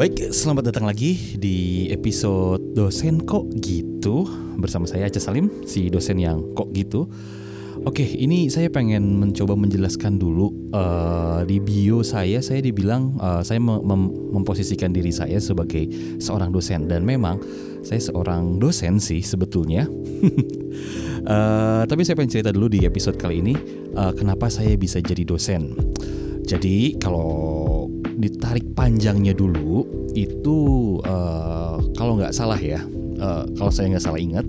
Baik, selamat datang lagi di episode dosen kok gitu bersama saya Aca Salim, si dosen yang kok gitu. Oke, ini saya pengen mencoba menjelaskan dulu uh, di bio saya, saya dibilang uh, saya mem memposisikan diri saya sebagai seorang dosen dan memang saya seorang dosen sih sebetulnya. uh, tapi saya pengen cerita dulu di episode kali ini uh, kenapa saya bisa jadi dosen. Jadi kalau ditarik panjangnya dulu itu uh, kalau nggak salah ya, uh, kalau saya nggak salah ingat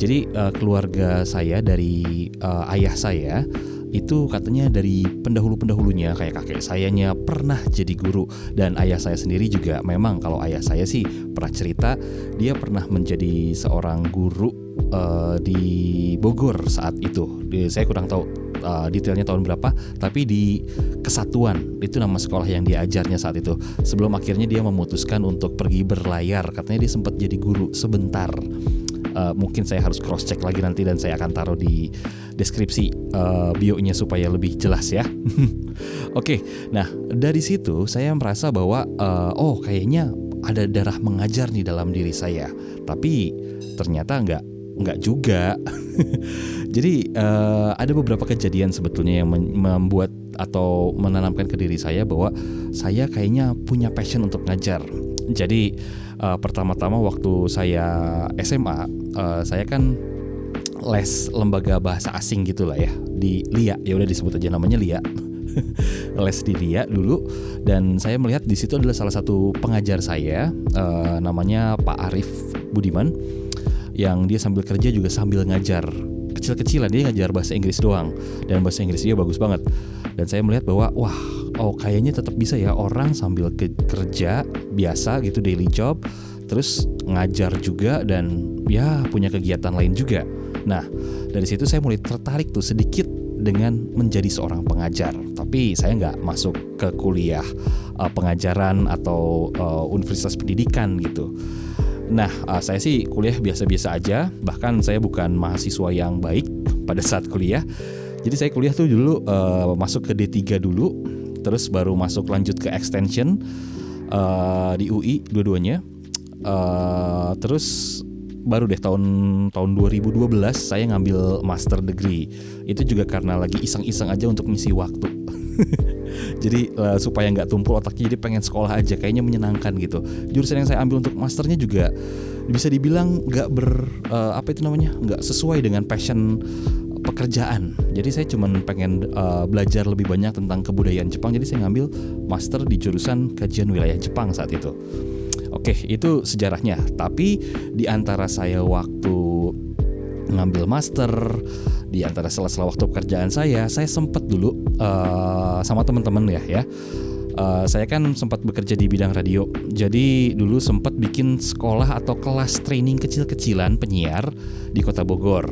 jadi uh, keluarga saya dari uh, ayah saya itu katanya dari pendahulu-pendahulunya kayak kakek sayanya pernah jadi guru dan ayah saya sendiri juga memang kalau ayah saya sih pernah cerita dia pernah menjadi seorang guru uh, di Bogor saat itu. Saya kurang tahu uh, detailnya tahun berapa, tapi di Kesatuan itu nama sekolah yang diajarnya saat itu. Sebelum akhirnya dia memutuskan untuk pergi berlayar, katanya dia sempat jadi guru sebentar uh, mungkin saya harus cross check lagi nanti dan saya akan taruh di deskripsi uh, bio-nya supaya lebih jelas ya. Oke, okay, nah dari situ saya merasa bahwa uh, oh kayaknya ada darah mengajar nih dalam diri saya, tapi ternyata nggak nggak juga. Jadi uh, ada beberapa kejadian sebetulnya yang membuat atau menanamkan ke diri saya bahwa saya kayaknya punya passion untuk ngajar. Jadi uh, pertama-tama waktu saya SMA, uh, saya kan les lembaga bahasa asing gitulah ya di LIA ya udah disebut aja namanya LIA les di LIA dulu dan saya melihat di situ adalah salah satu pengajar saya uh, namanya Pak Arif Budiman yang dia sambil kerja juga sambil ngajar. Kecil-kecilan dia ngajar bahasa Inggris doang. Dan bahasa Inggris dia bagus banget. Dan saya melihat bahwa wah oh kayaknya tetap bisa ya orang sambil ke kerja biasa gitu daily job terus ngajar juga dan ya punya kegiatan lain juga. Nah dari situ saya mulai tertarik tuh sedikit dengan menjadi seorang pengajar. Tapi saya nggak masuk ke kuliah uh, pengajaran atau uh, universitas pendidikan gitu Nah, uh, saya sih kuliah biasa-biasa aja, bahkan saya bukan mahasiswa yang baik pada saat kuliah. Jadi saya kuliah tuh dulu uh, masuk ke D3 dulu, terus baru masuk lanjut ke extension uh, di UI dua-duanya. Uh, terus baru deh tahun tahun 2012 saya ngambil master degree. Itu juga karena lagi iseng-iseng aja untuk misi waktu. jadi uh, supaya nggak tumpul otaknya jadi pengen sekolah aja kayaknya menyenangkan gitu. Jurusan yang saya ambil untuk masternya juga bisa dibilang nggak ber uh, apa itu namanya? Nggak sesuai dengan passion pekerjaan. Jadi saya cuma pengen uh, belajar lebih banyak tentang kebudayaan Jepang. Jadi saya ngambil master di jurusan kajian wilayah Jepang saat itu. Oke, itu sejarahnya. Tapi di antara saya waktu ngambil master di antara sela-sela waktu pekerjaan saya, saya sempat dulu uh, sama teman-teman ya ya. Uh, saya kan sempat bekerja di bidang radio, jadi dulu sempat bikin sekolah atau kelas training kecil-kecilan penyiar di kota Bogor.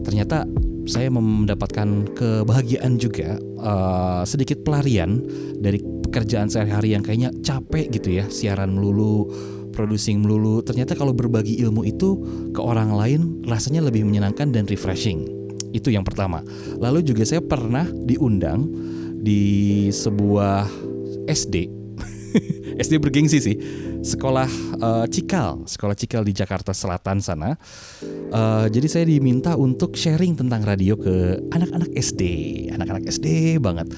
Ternyata saya mendapatkan kebahagiaan juga, uh, sedikit pelarian dari pekerjaan sehari-hari yang kayaknya capek gitu ya, siaran melulu, producing melulu. Ternyata kalau berbagi ilmu itu ke orang lain rasanya lebih menyenangkan dan refreshing. Itu yang pertama. Lalu juga saya pernah diundang di sebuah SD. SD bergengsi sih. Sekolah uh, Cikal, sekolah Cikal di Jakarta Selatan sana. Uh, jadi saya diminta untuk sharing tentang radio ke anak-anak SD, anak-anak SD banget.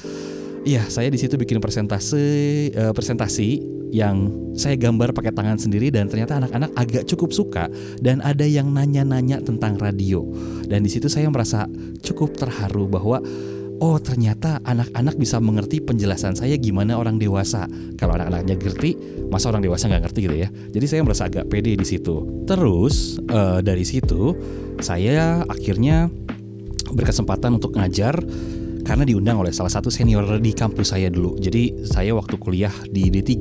Iya, saya di situ bikin presentasi uh, presentasi yang saya gambar pakai tangan sendiri dan ternyata anak-anak agak cukup suka dan ada yang nanya-nanya tentang radio. Dan di situ saya merasa cukup terharu bahwa oh ternyata anak-anak bisa mengerti penjelasan saya gimana orang dewasa. Kalau anak-anaknya ngerti masa orang dewasa nggak ngerti gitu ya? Jadi saya merasa agak pede di situ. Terus uh, dari situ saya akhirnya berkesempatan untuk ngajar karena diundang oleh salah satu senior di kampus saya dulu. Jadi saya waktu kuliah di D3,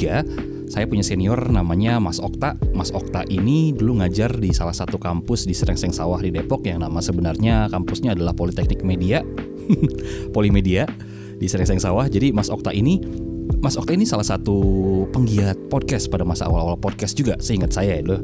saya punya senior namanya Mas Okta. Mas Okta ini dulu ngajar di salah satu kampus di Serengseng Sawah di Depok yang nama sebenarnya kampusnya adalah Politeknik Media. Polimedia di Serengseng Sawah. Jadi Mas Okta ini Mas Okta ini salah satu penggiat podcast pada masa awal-awal podcast juga, seingat saya itu.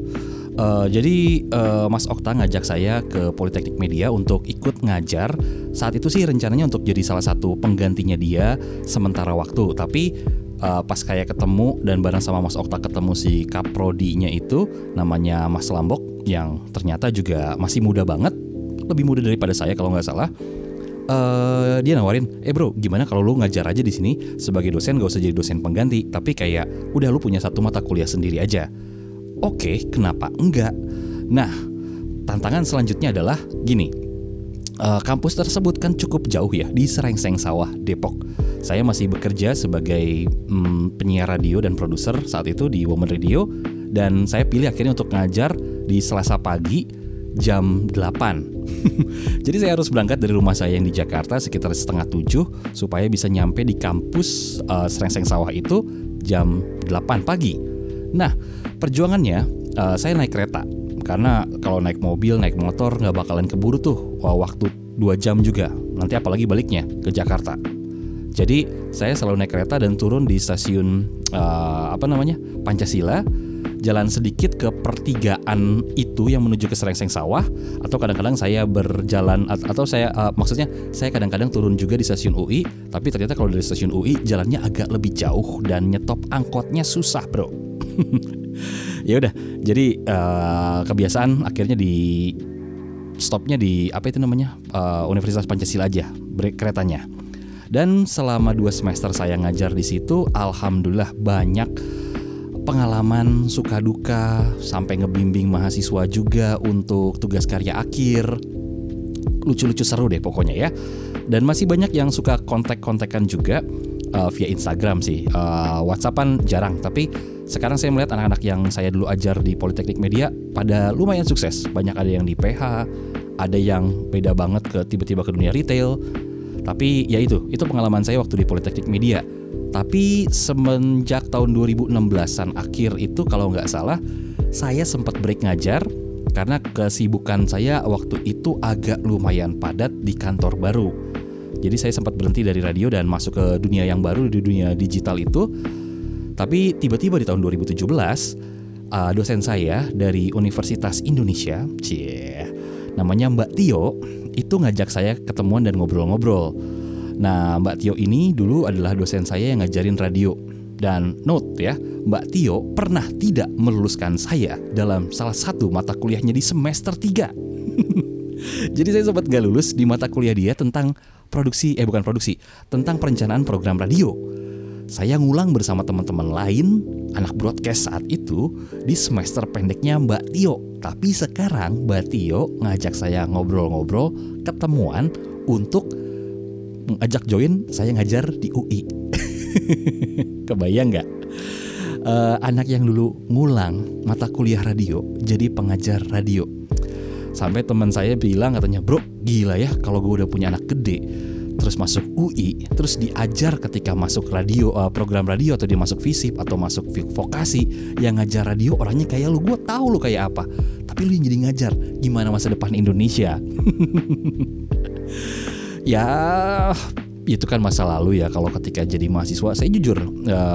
Uh, jadi uh, Mas Okta ngajak saya ke Politeknik Media untuk ikut ngajar. Saat itu sih rencananya untuk jadi salah satu penggantinya dia sementara waktu. Tapi uh, pas kayak ketemu dan bareng sama Mas Okta ketemu si kaprodinya itu namanya Mas Lambok yang ternyata juga masih muda banget, lebih muda daripada saya kalau nggak salah. Uh, dia nawarin, eh bro, gimana kalau lu ngajar aja di sini sebagai dosen gak usah jadi dosen pengganti, tapi kayak udah lu punya satu mata kuliah sendiri aja. Oke, kenapa enggak? Nah, tantangan selanjutnya adalah gini. Uh, kampus tersebut kan cukup jauh ya di Serengseng Sawah, Depok. Saya masih bekerja sebagai mm, penyiar radio dan produser saat itu di Woman Radio dan saya pilih akhirnya untuk ngajar di Selasa pagi jam 8 Jadi saya harus berangkat dari rumah saya yang di Jakarta sekitar setengah tujuh supaya bisa nyampe di kampus uh, Serengseng Sawah itu jam 8 pagi. Nah, perjuangannya uh, saya naik kereta karena kalau naik mobil, naik motor nggak bakalan keburu tuh waktu dua jam juga. Nanti apalagi baliknya ke Jakarta. Jadi saya selalu naik kereta dan turun di stasiun uh, apa namanya Pancasila jalan sedikit ke pertigaan itu yang menuju ke Serengseng Sawah atau kadang-kadang saya berjalan atau saya uh, maksudnya saya kadang-kadang turun juga di stasiun UI tapi ternyata kalau dari stasiun UI jalannya agak lebih jauh dan nyetop angkotnya susah bro ya udah jadi uh, kebiasaan akhirnya di stopnya di apa itu namanya uh, Universitas Pancasila aja break keretanya dan selama dua semester saya ngajar di situ alhamdulillah banyak pengalaman suka duka sampai ngebimbing mahasiswa juga untuk tugas karya akhir. Lucu-lucu seru deh pokoknya ya. Dan masih banyak yang suka kontak-kontakan juga uh, via Instagram sih. Uh, WhatsAppan jarang, tapi sekarang saya melihat anak-anak yang saya dulu ajar di Politeknik Media pada lumayan sukses. Banyak ada yang di PH, ada yang beda banget ke tiba-tiba ke dunia retail. Tapi ya itu, itu pengalaman saya waktu di Politeknik Media tapi semenjak tahun 2016-an akhir itu kalau nggak salah saya sempat break ngajar karena kesibukan saya waktu itu agak lumayan padat di kantor baru. Jadi saya sempat berhenti dari radio dan masuk ke dunia yang baru di dunia digital itu. Tapi tiba-tiba di tahun 2017 uh, dosen saya dari Universitas Indonesia, cie, namanya Mbak Tio, itu ngajak saya ketemuan dan ngobrol-ngobrol Nah, Mbak Tio ini dulu adalah dosen saya yang ngajarin radio. Dan note ya, Mbak Tio pernah tidak meluluskan saya dalam salah satu mata kuliahnya di semester 3. Jadi saya sempat gak lulus di mata kuliah dia tentang produksi, eh bukan produksi, tentang perencanaan program radio. Saya ngulang bersama teman-teman lain, anak broadcast saat itu, di semester pendeknya Mbak Tio. Tapi sekarang Mbak Tio ngajak saya ngobrol-ngobrol, ketemuan untuk ajak join saya ngajar di UI. Kebayang nggak? Uh, anak yang dulu ngulang mata kuliah radio jadi pengajar radio. Sampai teman saya bilang katanya, bro gila ya kalau gue udah punya anak gede terus masuk UI, terus diajar ketika masuk radio uh, program radio atau dia masuk FISIP atau masuk vokasi yang ngajar radio orangnya kayak lu, gue tahu lu kayak apa. Tapi lu yang jadi ngajar, gimana masa depan Indonesia? ya itu kan masa lalu ya kalau ketika jadi mahasiswa saya jujur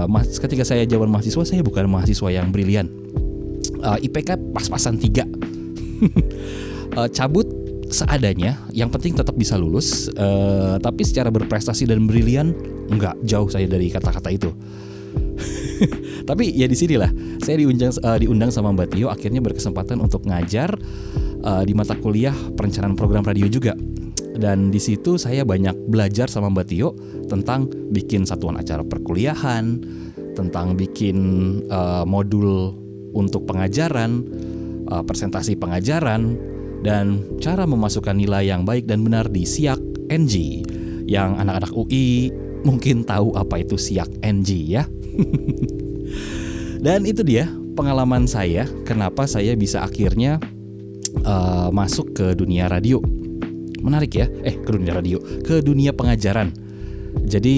mas, ketika saya zaman mahasiswa saya bukan mahasiswa yang brilian eh, IPK pas-pasan tiga uh, cabut seadanya yang penting tetap bisa lulus uh, tapi secara berprestasi dan brilian enggak jauh saya dari kata-kata itu. Tapi ya di sinilah saya diundang uh, diundang sama Mbak Tio akhirnya berkesempatan untuk ngajar uh, di mata kuliah perencanaan program radio juga. Dan di situ saya banyak belajar sama Mbak Tio tentang bikin satuan acara perkuliahan, tentang bikin uh, modul untuk pengajaran, uh, presentasi pengajaran, dan cara memasukkan nilai yang baik dan benar di SIAK NG. Yang anak-anak UI mungkin tahu apa itu SIAK NG ya. dan itu dia pengalaman saya kenapa saya bisa akhirnya uh, masuk ke dunia radio menarik ya eh ke dunia radio ke dunia pengajaran jadi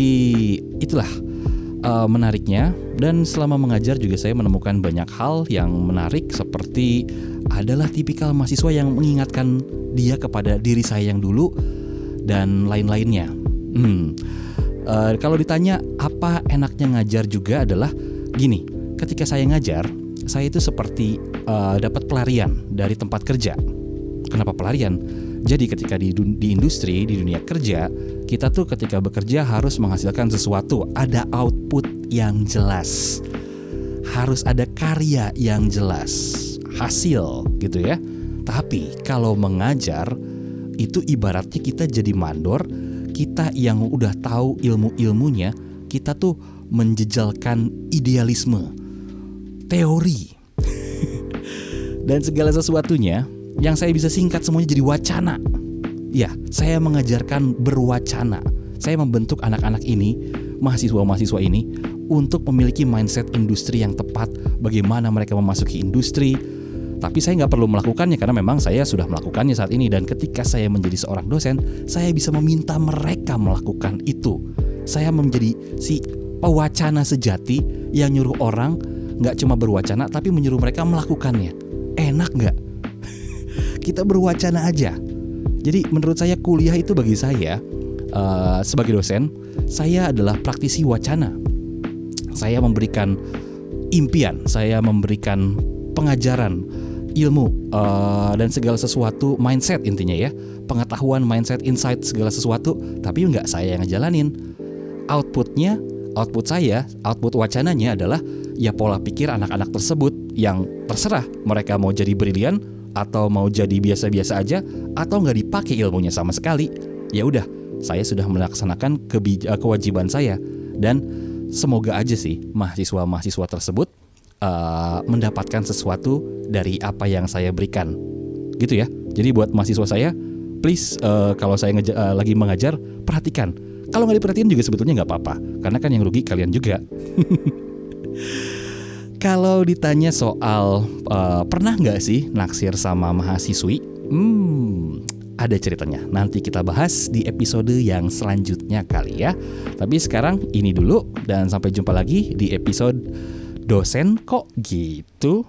itulah uh, menariknya dan selama mengajar juga saya menemukan banyak hal yang menarik seperti adalah tipikal mahasiswa yang mengingatkan dia kepada diri saya yang dulu dan lain-lainnya. Hmm. Uh, kalau ditanya apa enaknya ngajar juga adalah gini, ketika saya ngajar, saya itu seperti uh, dapat pelarian dari tempat kerja. Kenapa pelarian? Jadi ketika di, di industri, di dunia kerja, kita tuh ketika bekerja harus menghasilkan sesuatu, ada output yang jelas. Harus ada karya yang jelas, hasil gitu ya. Tapi kalau mengajar itu ibaratnya kita jadi mandor, kita yang udah tahu ilmu-ilmunya, kita tuh menjejalkan idealisme, teori, dan segala sesuatunya yang saya bisa singkat semuanya jadi wacana. Ya, saya mengajarkan berwacana. Saya membentuk anak-anak ini, mahasiswa-mahasiswa ini, untuk memiliki mindset industri yang tepat, bagaimana mereka memasuki industri. Tapi saya nggak perlu melakukannya karena memang saya sudah melakukannya saat ini dan ketika saya menjadi seorang dosen, saya bisa meminta mereka melakukan itu. Saya menjadi si pewacana sejati yang nyuruh orang nggak cuma berwacana tapi menyuruh mereka melakukannya. Enak nggak? Kita berwacana aja. Jadi menurut saya kuliah itu bagi saya uh, sebagai dosen, saya adalah praktisi wacana. Saya memberikan impian, saya memberikan pengajaran, ilmu uh, dan segala sesuatu mindset intinya ya, pengetahuan mindset insight segala sesuatu, tapi nggak saya yang ngejalanin. Outputnya, output saya, output wacananya adalah ya pola pikir anak-anak tersebut yang terserah mereka mau jadi brilian atau mau jadi biasa-biasa aja atau nggak dipakai ilmunya sama sekali. Ya udah, saya sudah melaksanakan kewajiban saya dan semoga aja sih mahasiswa-mahasiswa tersebut uh, mendapatkan sesuatu dari apa yang saya berikan. Gitu ya. Jadi buat mahasiswa saya, please uh, kalau saya uh, lagi mengajar, perhatikan. Kalau nggak diperhatiin juga sebetulnya nggak apa-apa, karena kan yang rugi kalian juga. kalau ditanya soal uh, pernah nggak sih naksir sama mahasiswi, hmm, ada ceritanya. Nanti kita bahas di episode yang selanjutnya kali ya. Tapi sekarang ini dulu dan sampai jumpa lagi di episode dosen kok gitu.